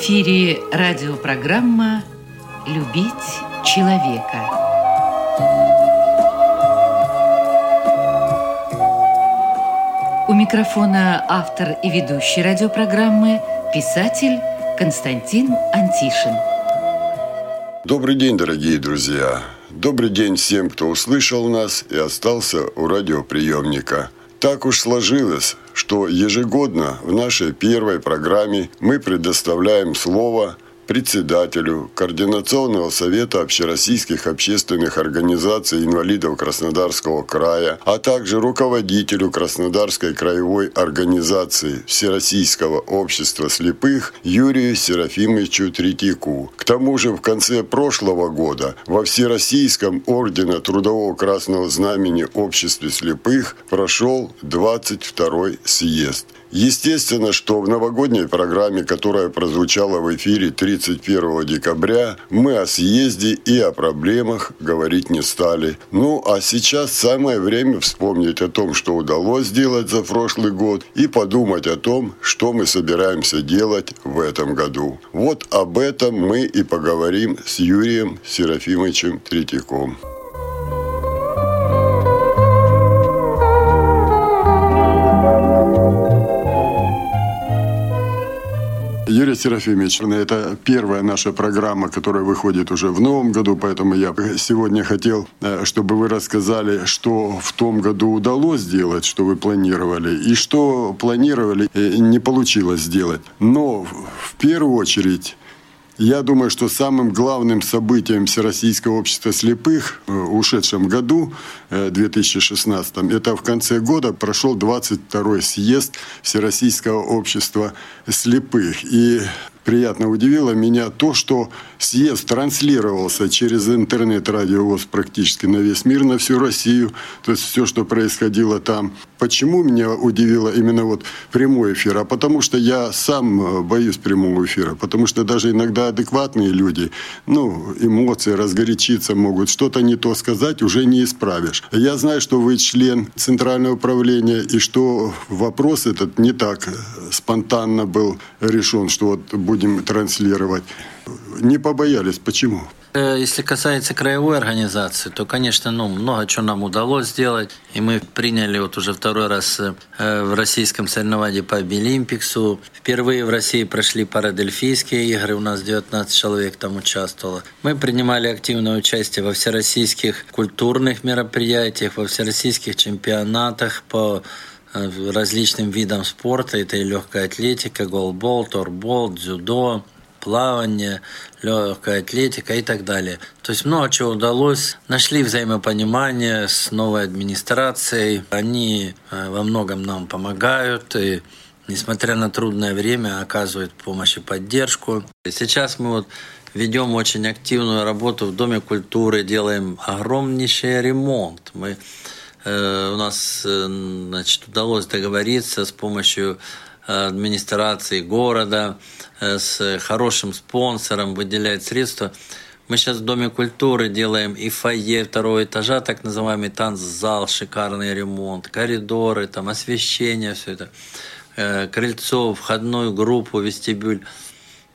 эфире радиопрограмма «Любить человека». У микрофона автор и ведущий радиопрограммы писатель Константин Антишин. Добрый день, дорогие друзья! Добрый день всем, кто услышал нас и остался у радиоприемника. Так уж сложилось, что ежегодно в нашей первой программе мы предоставляем слово – председателю Координационного совета общероссийских общественных организаций инвалидов Краснодарского края, а также руководителю Краснодарской краевой организации Всероссийского общества слепых Юрию Серафимовичу Третьяку. К тому же в конце прошлого года во Всероссийском ордена Трудового Красного Знамени Обществе слепых прошел 22-й съезд. Естественно, что в новогодней программе, которая прозвучала в эфире 31 декабря, мы о съезде и о проблемах говорить не стали. Ну, а сейчас самое время вспомнить о том, что удалось сделать за прошлый год и подумать о том, что мы собираемся делать в этом году. Вот об этом мы и поговорим с Юрием Серафимовичем Третьяком. Юрий Серафимович, это первая наша программа, которая выходит уже в новом году, поэтому я сегодня хотел, э, чтобы вы рассказали, что в том году удалось сделать, что вы планировали, и что планировали, и не получилось сделать. Но в первую очередь я думаю, что самым главным событием Всероссийского общества слепых в э, ушедшем году, 2016, э, это в конце года прошел 22-й съезд Всероссийского общества слепых. И приятно удивило меня то, что съезд транслировался через интернет-радио ВОЗ практически на весь мир, на всю Россию. То есть все, что происходило там. Почему меня удивило именно вот прямой эфир? А потому что я сам э, боюсь прямого эфира. Потому что даже иногда адекватные люди, ну, эмоции, разгорячиться могут, что-то не то сказать, уже не исправишь. Я знаю, что вы член Центрального управления, и что вопрос этот не так спонтанно был решен, что вот будем транслировать. Не побоялись. Почему? Э, если касается краевой организации, то, конечно, ну, много чего нам удалось сделать. И мы приняли вот уже второй раз э, в российском соревновании по Билимпиксу. Впервые в России прошли парадельфийские игры, у нас 19 человек там участвовало. Мы принимали активное участие во всероссийских культурных мероприятиях, во всероссийских чемпионатах по различным видам спорта. Это и легкая атлетика, голбол, торбол, дзюдо, плавание, легкая атлетика и так далее. То есть много чего удалось. Нашли взаимопонимание с новой администрацией. Они э, во многом нам помогают и несмотря на трудное время, оказывают помощь и поддержку. Сейчас мы вот ведем очень активную работу в Доме культуры, делаем огромнейший ремонт. Мы Э, у нас э, значит, удалось договориться с помощью э, администрации города, с хорошим спонсором, выделять средства. Мы сейчас в Доме культуры делаем и фойе второго этажа, так называемый танцзал, шикарный ремонт, коридоры, там освещение, все это, крыльцо, входную группу, вестибюль.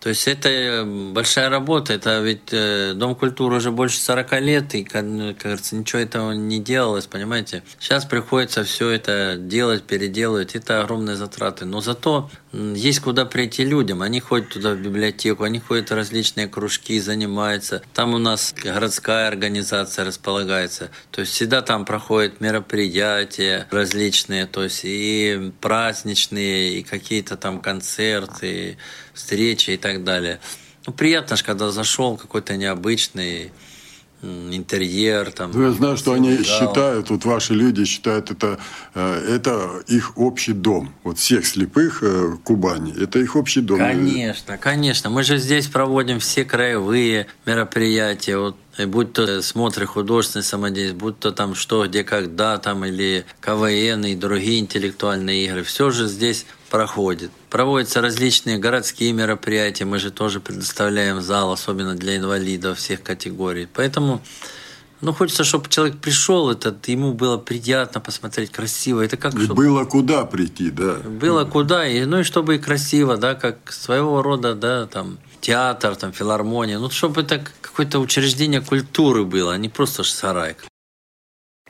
То есть это большая работа, это ведь э, Дом культуры уже больше 40 лет, и, кажется, ничего этого не делалось, понимаете. Сейчас приходится все это делать, переделывать, это огромные затраты. Но зато есть куда прийти людям. Они ходят туда в библиотеку, они ходят в различные кружки, занимаются. Там у нас городская организация располагается. То есть всегда там проходят мероприятия различные, то есть и праздничные, и какие-то там концерты, встречи и так далее. Ну, приятно же, когда зашел какой-то необычный интерьер. Там, ну, я знаю, что они зал. считают, вот ваши люди считают, это, э, это их общий дом. Вот всех слепых э, Кубани, это их общий дом. Конечно, конечно. Мы же здесь проводим все краевые мероприятия. Вот будь то смотры художественной самодеятельности, будь то там что, где, когда, там, или КВН и другие интеллектуальные игры, все же здесь проходит. Проводятся различные городские мероприятия, мы же тоже предоставляем зал, особенно для инвалидов всех категорий. Поэтому Ну, хочется, чтобы человек пришел, это ему было приятно посмотреть, красиво. Это как чтобы... Было куда прийти, да. Было куда, и, ну и чтобы и красиво, да, как своего рода, да, там, театр, там, филармония. Ну, чтобы это какое-то учреждение культуры было, а не просто сарай.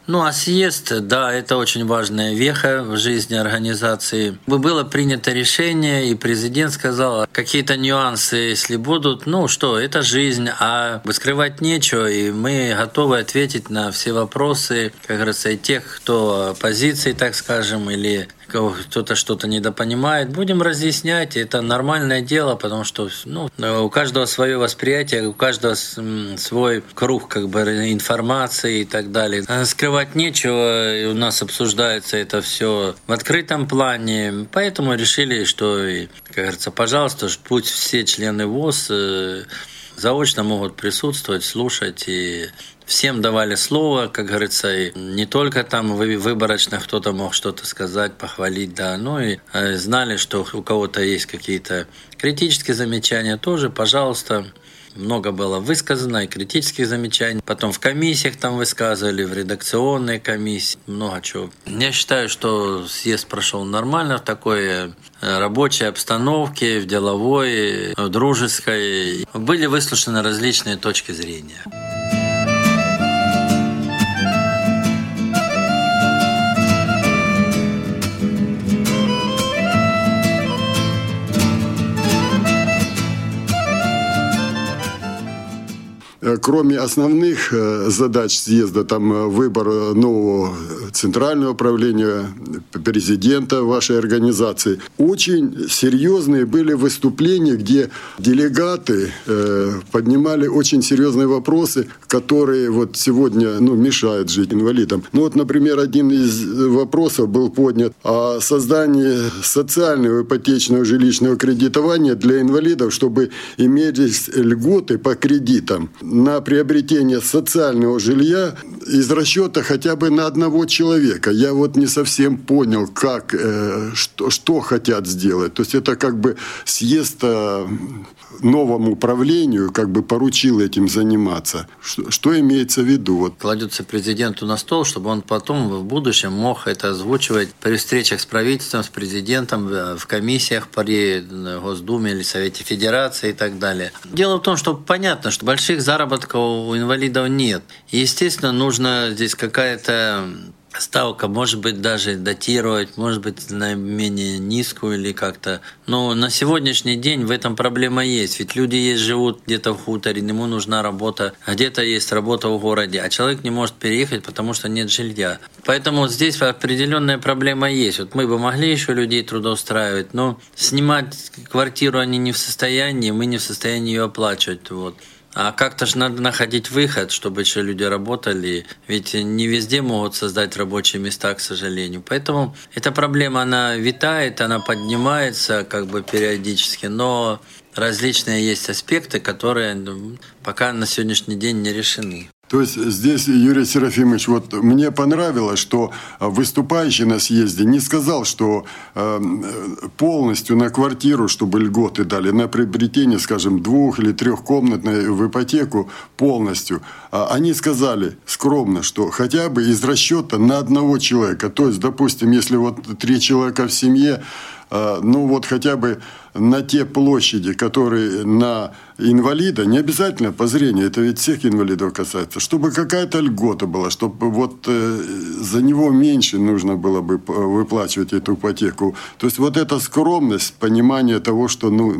Ну а съезд, да, это очень важная веха в жизни организации. Было принято решение, и президент сказал, какие-то нюансы, если будут, ну что, это жизнь, а скрывать нечего, и мы готовы ответить на все вопросы, как говорится, и тех, кто оппозиции, так скажем, или кто-то что-то недопонимает, будем разъяснять. Это нормальное дело, потому что ну, у каждого свое восприятие, у каждого свой круг как бы информации и так далее. А скрывать нечего, у нас обсуждается это все в открытом плане, поэтому решили, что, как говорится, пожалуйста, пусть все члены ВОЗ э, заочно могут присутствовать, слушать и Всем давали слово, как говорится, и не только там выборочно кто-то мог что-то сказать, похвалить, да, но и э, знали, что у кого-то есть какие-то критические замечания, тоже, пожалуйста, много было высказано и критических замечаний. Потом в комиссиях там высказывали, в редакционной комиссии, много чего. Я считаю, что съезд прошел нормально в такой э, рабочей обстановке, в деловой, в дружеской. Были выслушаны различные точки зрения. Кроме основных э, задач съезда, там э, выбор нового центрального управления, президента вашей организации, очень серьезные были выступления, где делегаты поднимали очень серьезные вопросы, которые вот сегодня ну, мешают жить инвалидам. Ну вот, например, один из вопросов был поднят о создании социального ипотечного жилищного кредитования для инвалидов, чтобы имелись льготы по кредитам на приобретение социального жилья из расчета хотя бы на одного человека. Я вот не совсем понял, как, э, что, что хотят сделать. То есть это как бы съезд э, новому правлению как бы поручил этим заниматься. Что, что имеется в виду? Вот. Кладется президенту на стол, чтобы он потом в будущем мог это озвучивать при встречах с правительством, с президентом, в комиссиях при Госдуме или Совете Федерации и так далее. Дело в том, что понятно, что больших заработков у инвалидов нет. естественно, нужно здесь какая-то ставка, может быть, даже датировать, может быть, на менее низкую или как-то. Но на сегодняшний день в этом проблема есть. Ведь люди есть, живут где-то в хуторе, ему нужна работа, а где-то есть работа в городе, а человек не может переехать, потому что нет жилья. Поэтому здесь определенная проблема есть. Вот мы бы могли еще людей трудоустраивать, но снимать квартиру они не в состоянии, мы не в состоянии ее оплачивать. Вот. А как-то же надо находить выход, чтобы еще люди работали. Ведь не везде могут создать рабочие места, к сожалению. Поэтому эта проблема, она витает, она поднимается как бы периодически, но различные есть аспекты, которые ну, пока на сегодняшний день не решены. То есть здесь, Юрий Серафимович, вот мне понравилось, что выступающий на съезде не сказал, что э, полностью на квартиру, чтобы льготы дали, на приобретение, скажем, двух- или трехкомнатной в ипотеку полностью. А они сказали скромно, что хотя бы из расчета на одного человека. То есть, допустим, если вот три человека в семье, ну вот хотя бы на те площади, которые на инвалида, не обязательно по зрению, это ведь всех инвалидов касается, чтобы какая-то льгота была, чтобы вот э, за него меньше нужно было бы выплачивать эту ипотеку. То есть вот эта скромность, понимание того, что ну,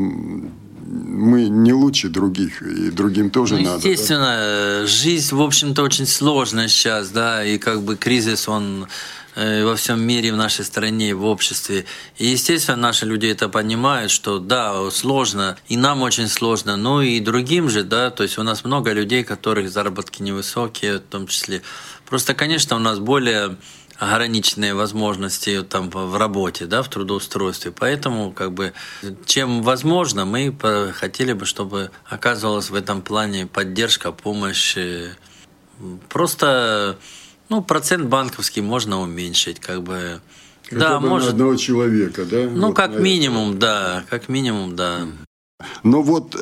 мы не лучше других, и другим тоже ну, надо. Естественно, да? жизнь, в общем-то, очень сложная сейчас, да, и как бы кризис, он Э, во всем мире, в нашей стране, в обществе. И, естественно, наши люди это понимают, что да, сложно, и нам очень сложно, но и другим же, да, то есть у нас много людей, которых заработки невысокие, в том числе. Просто, конечно, у нас более ограниченные возможности там в работе, да, в трудоустройстве. Поэтому, как бы, чем возможно, мы хотели бы, чтобы оказывалась в этом плане поддержка, помощь. Просто ну, процент банковский можно уменьшить, как бы. Хотя да, бы может. На одного человека, да? Ну, вот как минимум, это. да, как минимум, да. Но вот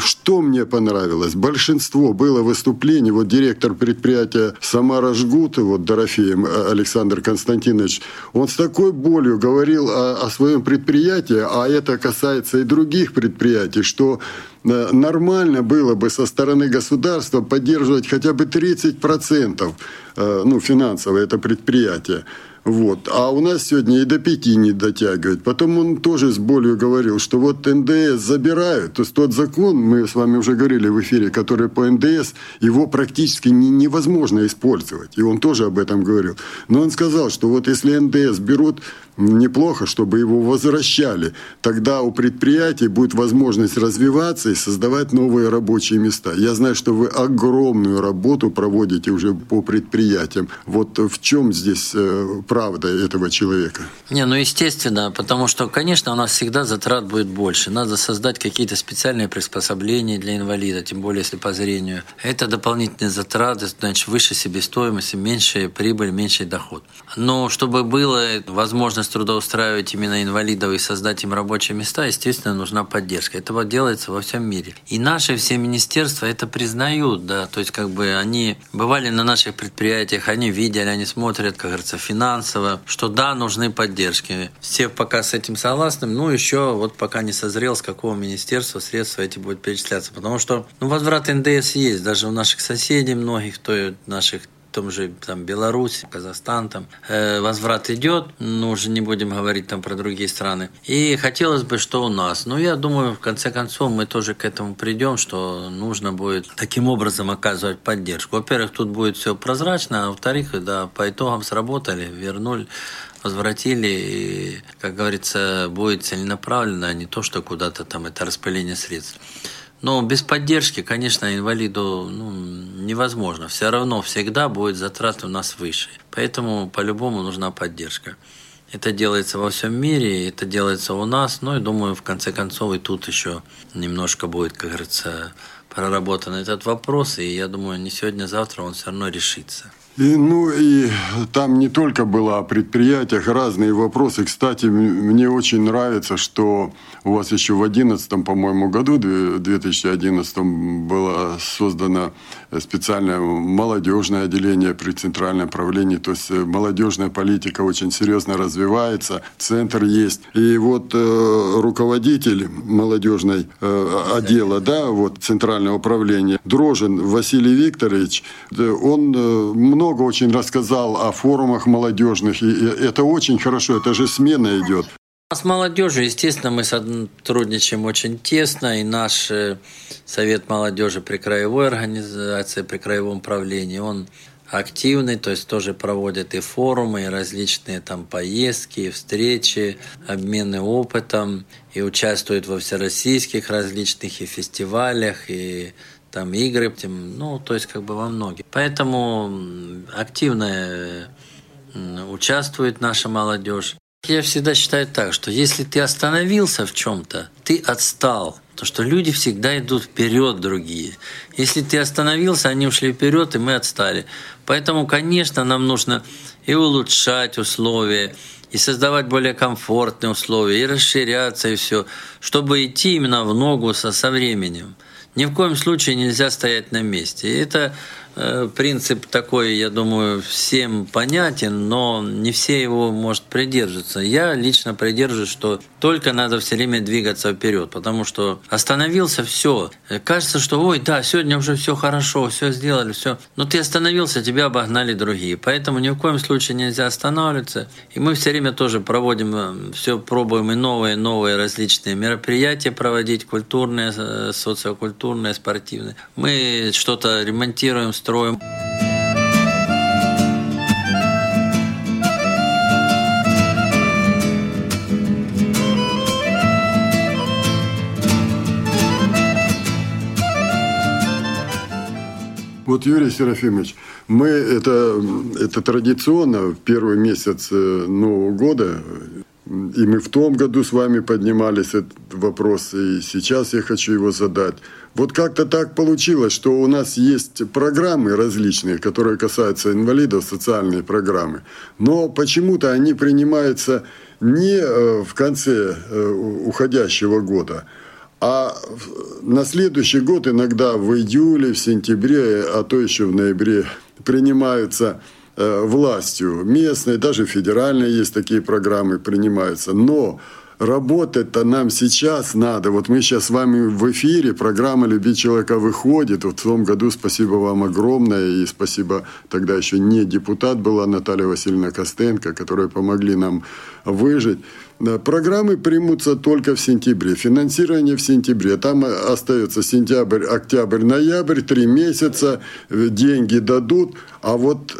что мне понравилось? Большинство было выступлений. Вот директор предприятия «Самара Жгут», вот Дорофеем Александр Константинович, он с такой болью говорил о, о своем предприятии, а это касается и других предприятий, что э, нормально было бы со стороны государства поддерживать хотя бы 30% э, ну, финансово это предприятие. Вот. А у нас сегодня и до пяти не дотягивает. Потом он тоже с болью говорил, что вот НДС забирают. То есть тот закон, мы с вами уже говорили в эфире, который по НДС, его практически не, невозможно использовать. И он тоже об этом говорил. Но он сказал, что вот если НДС берут, неплохо, чтобы его возвращали. Тогда у предприятий будет возможность развиваться и создавать новые рабочие места. Я знаю, что вы огромную работу проводите уже по предприятиям. Вот в чем здесь э, правда этого человека? Не, ну естественно, потому что, конечно, у нас всегда затрат будет больше. Надо создать какие-то специальные приспособления для инвалида, тем более если по зрению. Это дополнительные затраты, значит, выше себестоимости, меньшая прибыль, меньший доход. Но чтобы было возможность возможность трудоустраивать именно инвалидов и создать им рабочие места, естественно, нужна поддержка. Это вот делается во всем мире. И наши все министерства это признают, да, то есть как бы они бывали на наших предприятиях, они видели, они смотрят, как говорится, финансово, что да, нужны поддержки. Все пока с этим согласны, ну еще вот пока не созрел, с какого министерства средства эти будут перечисляться, потому что ну, возврат НДС есть, даже у наших соседей многих, то наших том же там, Беларусь, Казахстан, там э, возврат идет, ну уже не будем говорить там про другие страны. И хотелось бы, что у нас. Ну, я думаю, в конце концов, мы тоже к этому придем, что нужно будет таким образом оказывать поддержку. Во-первых, тут будет все прозрачно, а во-вторых, да, по итогам сработали, вернули возвратили, и, как говорится, будет целенаправленно, а не то, что куда-то там это распыление средств. Но без поддержки, конечно, инвалиду ну, невозможно. Все равно всегда будет затраты у нас выше. Поэтому по-любому нужна поддержка. Это делается во всем мире, это делается у нас. Ну и думаю, в конце концов и тут еще немножко будет, как говорится, проработан этот вопрос. И я думаю, не сегодня, а завтра он все равно решится. И, ну и там не только было о предприятиях, разные вопросы. Кстати, мне очень нравится, что у вас еще в 2011, по-моему, году, 2011, было создано специальное молодежное отделение при Центральном правлении. То есть э, молодежная политика очень серьезно развивается, центр есть. И вот э, руководитель молодежной э, отдела, да, вот Центрального управления, Дрожин Василий Викторович, он э, много очень рассказал о форумах молодежных. И это очень хорошо, это же смена идет. С молодежью, естественно, мы сотрудничаем очень тесно, и наш э, Совет молодежи при краевой организации, при краевом правлении, он активный, то есть тоже проводит и форумы, и различные там поездки, и встречи, обмены опытом, и участвует во всероссийских различных и фестивалях, и там игры, ну, то есть как бы во многих. Поэтому активно участвует наша молодежь. Я всегда считаю так, что если ты остановился в чем-то, ты отстал. То, что люди всегда идут вперед другие. Если ты остановился, они ушли вперед, и мы отстали. Поэтому, конечно, нам нужно и улучшать условия, и создавать более комфортные условия, и расширяться, и все, чтобы идти именно в ногу со, со временем. Ни в коем случае нельзя стоять на месте. И это принцип такой, я думаю, всем понятен, но не все его, может, придерживаться. Я лично придерживаюсь, что только надо все время двигаться вперед, потому что остановился, все. Кажется, что, ой, да, сегодня уже все хорошо, все сделали, все. Но ты остановился, тебя обогнали другие. Поэтому ни в коем случае нельзя останавливаться. И мы все время тоже проводим, э, все пробуем и новые, новые различные мероприятия проводить, культурные, э, социокультурные, спортивные. Мы что-то ремонтируем, строим. Вот, Юрий Серафимович, мы это, это традиционно в первый месяц э, Нового года, и мы в том году с вами поднимались этот вопрос, и сейчас я хочу его задать. Вот как-то так получилось, что у нас есть программы различные, которые касаются инвалидов, социальные программы. Но почему-то они принимаются не э, в конце э, уходящего года, А на следующий год иногда в июле, в сентябре, а то еще в ноябре принимаются властью местной, даже федеральной есть такие программы, принимаются. Но работать-то нам сейчас надо. Вот мы сейчас с вами в эфире, программа «Любить человека» выходит. Вот в том году спасибо вам огромное. И спасибо тогда еще не депутат была Наталья Васильевна Костенко, которые помогли нам выжить. Программы примутся только в сентябре. Финансирование в сентябре. Там остается сентябрь, октябрь, ноябрь, три месяца. Деньги дадут. А вот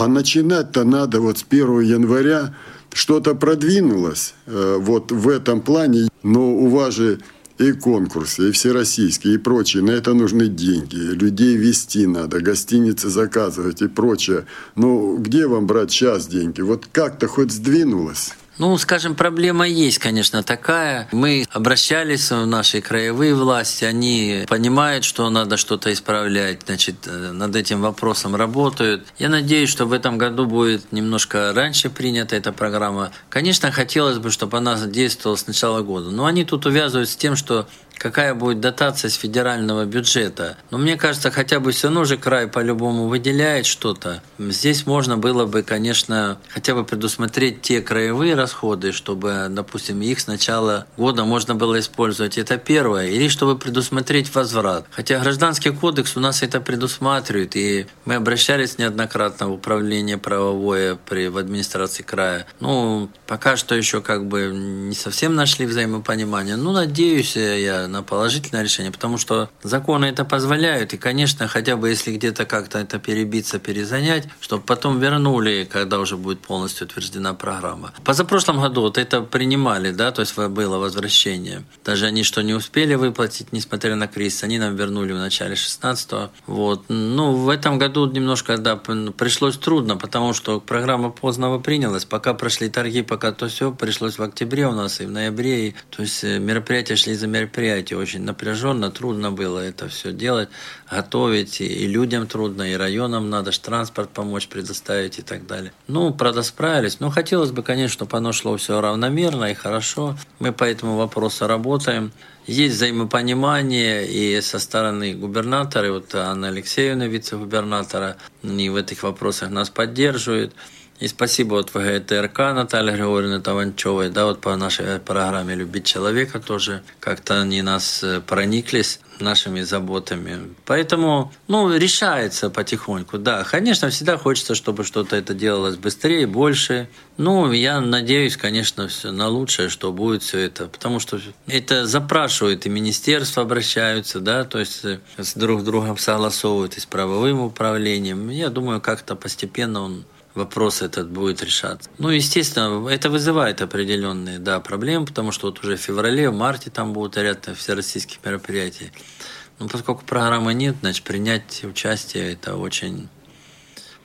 а начинать-то надо вот с 1 января что-то продвинулось э, вот в этом плане, но у вас же и конкурсы, и всероссийские, и прочие. На это нужны деньги. Людей вести надо, гостиницы заказывать и прочее. Ну, где вам брать сейчас деньги? Вот как-то хоть сдвинулось? Ну, скажем, проблема есть, конечно, такая. Мы обращались в наши краевые власти, они понимают, что надо что-то исправлять, значит, э, над этим вопросом работают. Я надеюсь, что в этом году будет немножко раньше принята эта программа. Конечно, хотелось бы, чтобы она действовала с начала года, но они тут увязывают с тем, что какая будет дотация с федерального бюджета. Но мне кажется, хотя бы все равно же край по-любому выделяет что-то. Здесь можно было бы, конечно, хотя бы предусмотреть те краевые расходы, чтобы, допустим, их с начала года можно было использовать. Это первое. Или чтобы предусмотреть возврат. Хотя гражданский кодекс у нас это предусматривает, и мы обращались неоднократно в управление правовое при, в администрации края. Ну, пока что еще как бы не совсем нашли взаимопонимание. Ну, надеюсь я на положительное решение, потому что законы это позволяют, и, конечно, хотя бы если где-то как-то это перебиться, перезанять, чтобы потом вернули, когда уже будет полностью утверждена программа. Позапрошлом году вот это принимали, да, то есть было возвращение. Даже они что не успели выплатить, несмотря на кризис, они нам вернули в начале 16-го. Вот. Ну, в этом году немножко, да, пришлось трудно, потому что программа поздно принялась, пока прошли торги, пока то все, пришлось в октябре у нас и в ноябре, и, то есть э, мероприятия шли за мероприятием мероприятие очень напряженно, трудно было это все делать, готовить, и людям трудно, и районам надо же транспорт помочь предоставить и так далее. Ну, правда, справились. Но хотелось бы, конечно, чтобы оно шло все равномерно и хорошо. Мы по этому вопросу работаем. Есть взаимопонимание и со стороны губернатора, вот Анна Алексеевна, вице-губернатора, и в этих вопросах нас поддерживает. И спасибо вот ВГТРК Наталья Григорьевна Таванчевой, да, вот по нашей программе «Любить человека» тоже как-то они нас прониклись нашими заботами. Поэтому, ну, решается потихоньку, да. Конечно, всегда хочется, чтобы что-то это делалось быстрее, больше. Ну, я надеюсь, конечно, все на лучшее, что будет все это. Потому что это запрашивают, и министерства обращаются, да, то есть э, с друг другом согласовывают и с правовым управлением. Я думаю, как-то постепенно он вопрос этот будет решаться. Ну, естественно, это вызывает определенные да, проблемы, потому что вот уже в феврале, в марте там будут ряд всероссийских мероприятий. Но поскольку программы нет, значит, принять участие это очень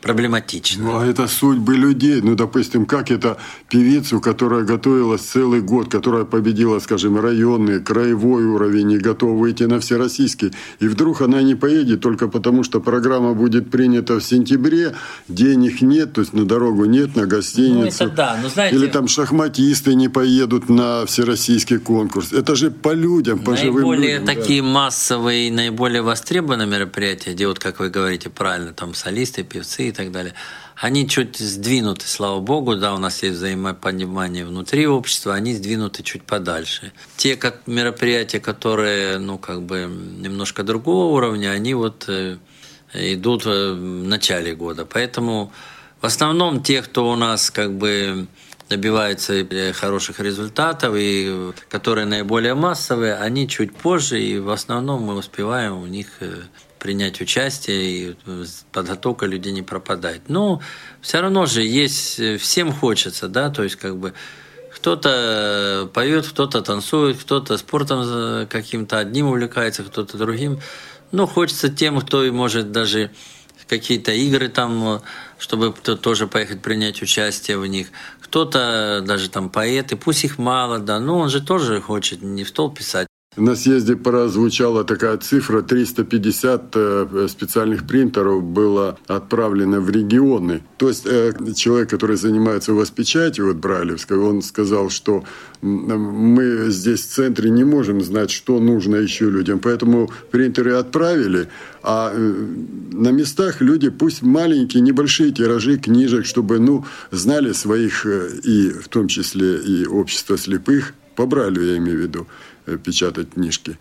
проблематично. Ну, а это судьбы людей. Ну, допустим, как это певицу, которая готовилась целый год, которая победила, скажем, районный, краевой уровень и готова выйти на всероссийский, и вдруг она не поедет только потому, что программа будет принята в сентябре, денег нет, то есть на дорогу нет, на гостиницу. Ну, это да, но знаете... Или там шахматисты не поедут на всероссийский конкурс. Это же по людям, по наиболее живым людям. такие да. массовые, наиболее востребованные мероприятия, где вот, как вы говорите правильно, там солисты, певцы так далее, они чуть сдвинуты, слава богу, да, у нас есть взаимопонимание внутри общества, они сдвинуты чуть подальше. Те как, мероприятия, которые, ну, как бы немножко другого уровня, они вот э, идут в начале года. Поэтому в основном те, кто у нас как бы добиваются хороших результатов и которые наиболее массовые, они чуть позже, и в основном мы успеваем у них э, принять участие, и подготовка людей не пропадает. Но все равно же есть, всем хочется, да, то есть как бы кто-то поет, кто-то танцует, кто-то спортом каким-то одним увлекается, кто-то другим. Но хочется тем, кто может даже какие-то игры там, чтобы кто тоже поехать принять участие в них. Кто-то даже там поэты, пусть их мало, да, но он же тоже хочет не в стол писать, На съезде прозвучала такая цифра, 350 э, специальных принтеров было отправлено в регионы. То есть э, человек, который занимается воспечатью вот Брайлевской, он сказал, что мы здесь в центре не можем знать, что нужно еще людям. Поэтому принтеры отправили, а э, на местах люди пусть маленькие, небольшие тиражи книжек, чтобы ну, знали своих, и в том числе и общество слепых, по Брайлю я имею в виду, Э, печатать книжки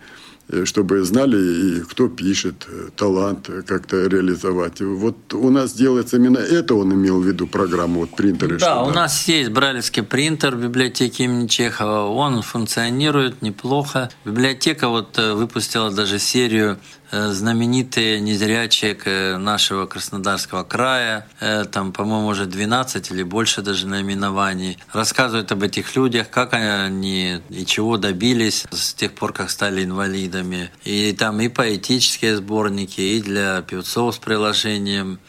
э, чтобы знали, и кто пишет, э, талант как-то реализовать. Вот у нас делается именно это, он имел в виду программу, вот принтеры. Да, у нас есть брайлевский принтер в библиотеке имени Чехова, он функционирует неплохо. Библиотека вот выпустила даже серию знаменитые незрячие нашего Краснодарского края, э, там, по-моему, уже 12 или больше даже наименований, рассказывают об этих людях, как они и чего добились с тех пор, как стали инвалидами. И там и поэтические сборники, и для певцов с приложением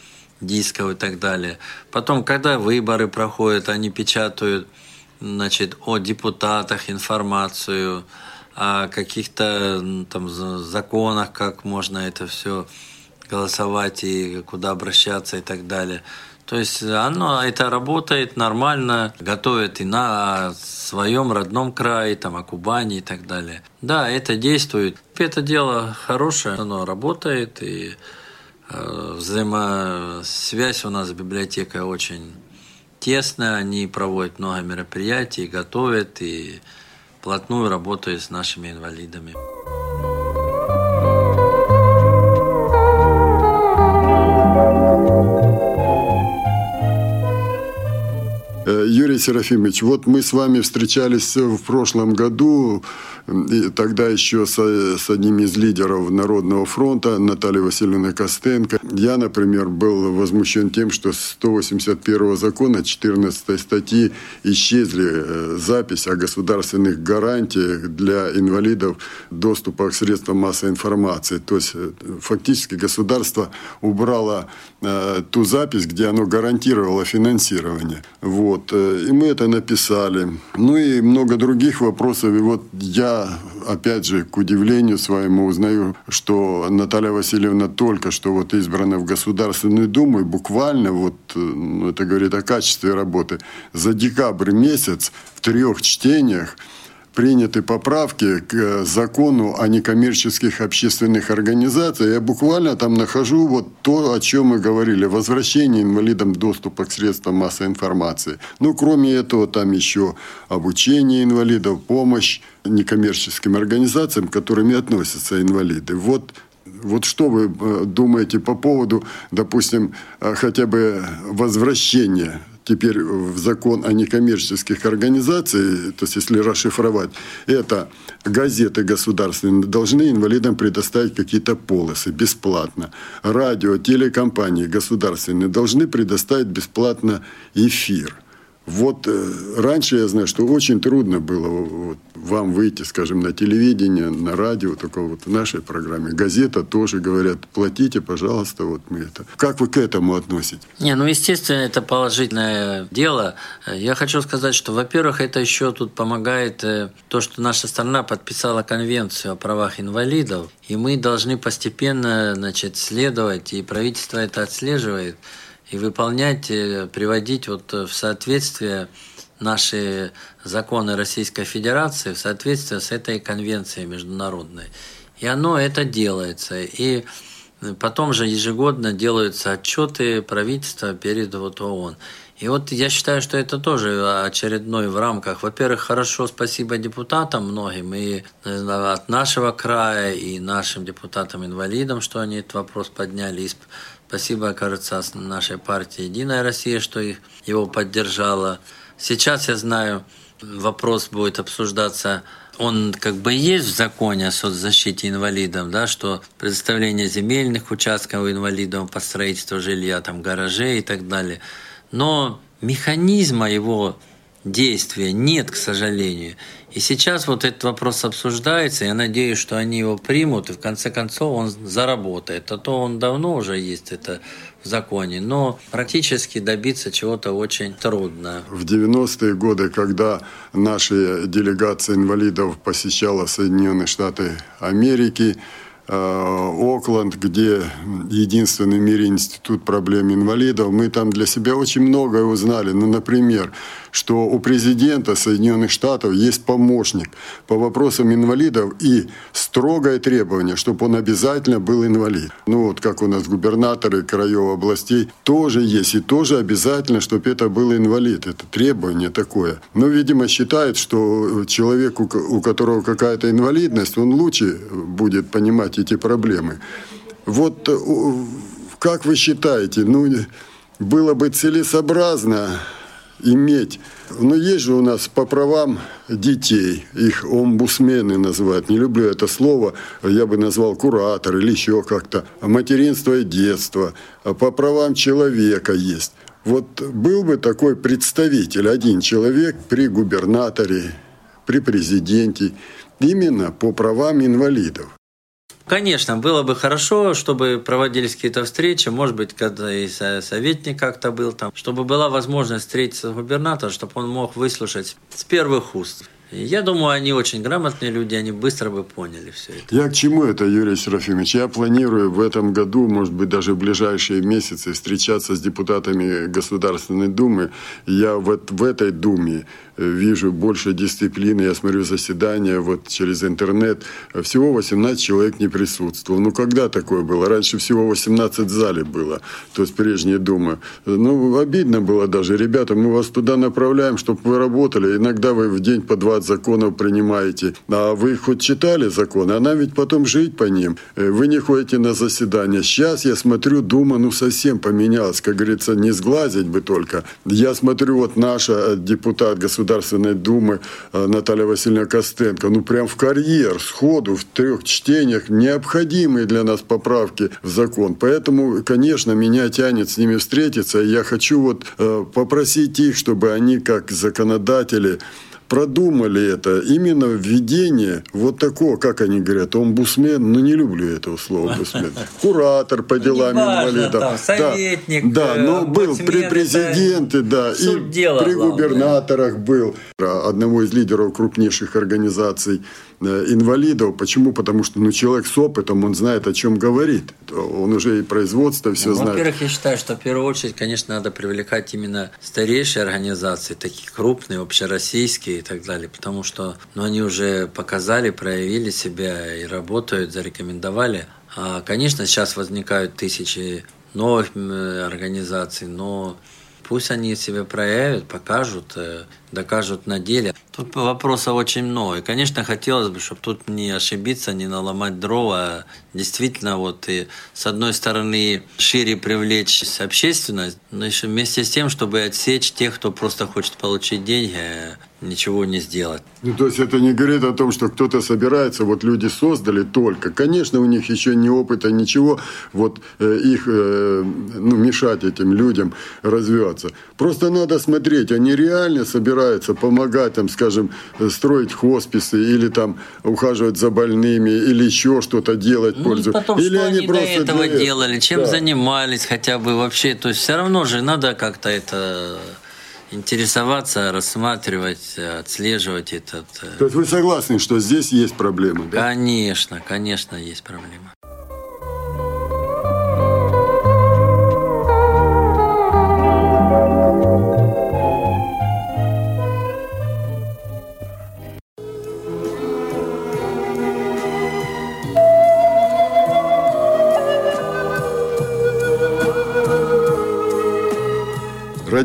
дисков и так далее. Потом, когда выборы проходят, они печатают значит, о депутатах информацию, о каких-то там законах, как можно это все голосовать и куда обращаться и так далее. То есть оно это работает нормально, готовит и на своем родном крае, там, о Кубани и так далее. Да, это действует. Это дело хорошее, оно работает, и э, взаимосвязь у нас с библиотекой очень тесная. Они проводят много мероприятий, готовят и вплотную работаю с нашими инвалидами. Э, Юрий Серафимович, вот мы с вами встречались в прошлом году и тогда еще с, с одним из лидеров Народного фронта, Натальей Васильевной Костенко. Я, например, был возмущен тем, что с 181 закона 14 статьи исчезли э, запись о государственных гарантиях для инвалидов доступа к средствам массовой информации. То есть э, фактически государство убрало э, ту запись, где оно гарантировало финансирование. Вот. И мы это написали. Ну и много других вопросов. И вот я опять же, к удивлению своему узнаю, что Наталья Васильевна только что вот избрана в Государственную Думу, и буквально, вот, ну, это говорит о качестве работы, за декабрь месяц в трех чтениях приняты поправки к э, закону о некоммерческих общественных организациях. Я буквально там нахожу вот то, о чем мы говорили. Возвращение инвалидам доступа к средствам массовой информации. Ну, кроме этого, там еще обучение инвалидов, помощь некоммерческим организациям, к которым относятся инвалиды. Вот вот что вы э, думаете по поводу, допустим, э, хотя бы возвращения теперь в закон о некоммерческих организациях, то есть если расшифровать, это газеты государственные должны инвалидам предоставить какие-то полосы бесплатно. Радио, телекомпании государственные должны предоставить бесплатно эфир – вот э, раньше я знаю, что очень трудно было вот, вам выйти, скажем, на телевидение, на радио, только вот в нашей программе. Газета тоже говорят, платите, пожалуйста, вот мы это. Как вы к этому относитесь? Не, ну, естественно, это положительное дело. Я хочу сказать, что, во-первых, это еще тут помогает э, то, что наша страна подписала конвенцию о правах инвалидов, и мы должны постепенно, значит, следовать, и правительство это отслеживает, и выполнять, э, приводить вот в соответствие наши законы Российской Федерации в соответствии с этой конвенцией международной. И оно это делается. И потом же ежегодно делаются отчеты правительства перед вот ООН. И вот я считаю, что это тоже очередной в рамках. Во-первых, хорошо, спасибо депутатам многим, и от нашего края, и нашим депутатам-инвалидам, что они этот вопрос подняли, и Спасибо, кажется, нашей партии «Единая Россия», что его поддержала. Сейчас, я знаю, вопрос будет обсуждаться он как бы есть в законе о соцзащите инвалидов, да, что предоставление земельных участков инвалидам по строительству жилья, там, гаражей и так далее. Но механизма его действия нет, к сожалению. И сейчас вот этот вопрос обсуждается, я надеюсь, что они его примут, и в конце концов он заработает. А то он давно уже есть, это в законе, но практически добиться чего-то очень трудно. В 90-е годы, когда наши делегации инвалидов посещала Соединенные Штаты Америки, Э, Окленд, где единственный в мире институт проблем инвалидов, мы там для себя очень многое узнали. Ну, например, что у президента Соединенных Штатов есть помощник по вопросам инвалидов и строгое требование, чтобы он обязательно был инвалид. Ну вот как у нас губернаторы краев областей тоже есть, и тоже обязательно, чтобы это был инвалид. Это требование такое. Но, видимо, считает, что человек, у которого какая-то инвалидность, он лучше будет понимать эти проблемы. Вот э, как вы считаете, ну, было бы целесообразно иметь. Но есть же у нас по правам детей, их омбусмены называют. Не люблю это слово, я бы назвал куратор или еще как-то. Материнство и детство. По правам человека есть. Вот был бы такой представитель, один человек при губернаторе, при президенте, именно по правам инвалидов. Конечно, было бы хорошо, чтобы проводились какие-то встречи, может быть, когда и советник как-то был там, чтобы была возможность встретиться с губернатором, чтобы он мог выслушать с первых уст. Я думаю, они очень грамотные люди, они быстро бы поняли все это. Я к чему это, Юрий Серафимович? Я планирую в этом году, может быть, даже в ближайшие месяцы встречаться с депутатами Государственной Думы. Я вот в этой Думе вижу больше дисциплины, я смотрю заседания вот через интернет, всего 18 человек не присутствовал. Ну, когда такое было? Раньше всего 18 в зале было, то есть прежние думы. Ну, обидно было даже. Ребята, мы вас туда направляем, чтобы вы работали. Иногда вы в день по 20 законов принимаете. А вы хоть читали законы? Она ведь потом жить по ним. Э, вы не ходите на заседания. Сейчас я смотрю, Дума ну совсем поменялась. Как говорится, не сглазить бы только. Я смотрю, вот наша э, депутат государственного Государственной Думы э, Наталья Васильевна Костенко, ну прям в карьер, сходу, в трех чтениях необходимые для нас поправки в закон. Поэтому, конечно, меня тянет с ними встретиться. Я хочу вот э, попросить их, чтобы они, как законодатели, продумали это. Именно введение вот такого, как они говорят, омбусмен, ну не люблю этого слова омбусмен. Куратор по делам инвалидов. советник. Да, да но был при президенте, да, и при губернаторах был. Одного из лидеров крупнейших организаций Э, инвалидов. Почему? Потому что ну, человек с опытом, он знает, о чем говорит. Он уже и производство все ну, знает. Во-первых, я считаю, что в первую очередь, конечно, надо привлекать именно старейшие организации, такие крупные, общероссийские и так далее, потому что ну, они уже показали, проявили себя и работают, зарекомендовали. А, конечно, сейчас возникают тысячи новых организаций, но пусть они себя проявят, покажут, э, докажут на деле. Тут вопросов очень много. И, конечно, хотелось бы, чтобы тут не ошибиться, не наломать дрова. Действительно, вот и с одной стороны шире привлечь общественность, но еще вместе с тем, чтобы отсечь тех, кто просто хочет получить деньги, ничего не сделать. Ну, то есть это не говорит о том, что кто-то собирается, вот люди создали только. Конечно, у них еще ни опыта, ничего, вот э, их э, ну, мешать этим людям развиваться. Просто надо смотреть, они реально собираются помогать, там, скажем, строить хосписы или там ухаживать за больными или еще что-то делать ну, пользу. Потом, или что они, они просто до этого делали, чем да. занимались хотя бы вообще. То есть все равно же надо как-то это интересоваться, рассматривать, отслеживать этот. Э, То есть вы согласны, что здесь есть проблемы? Да? Конечно, конечно, есть проблема.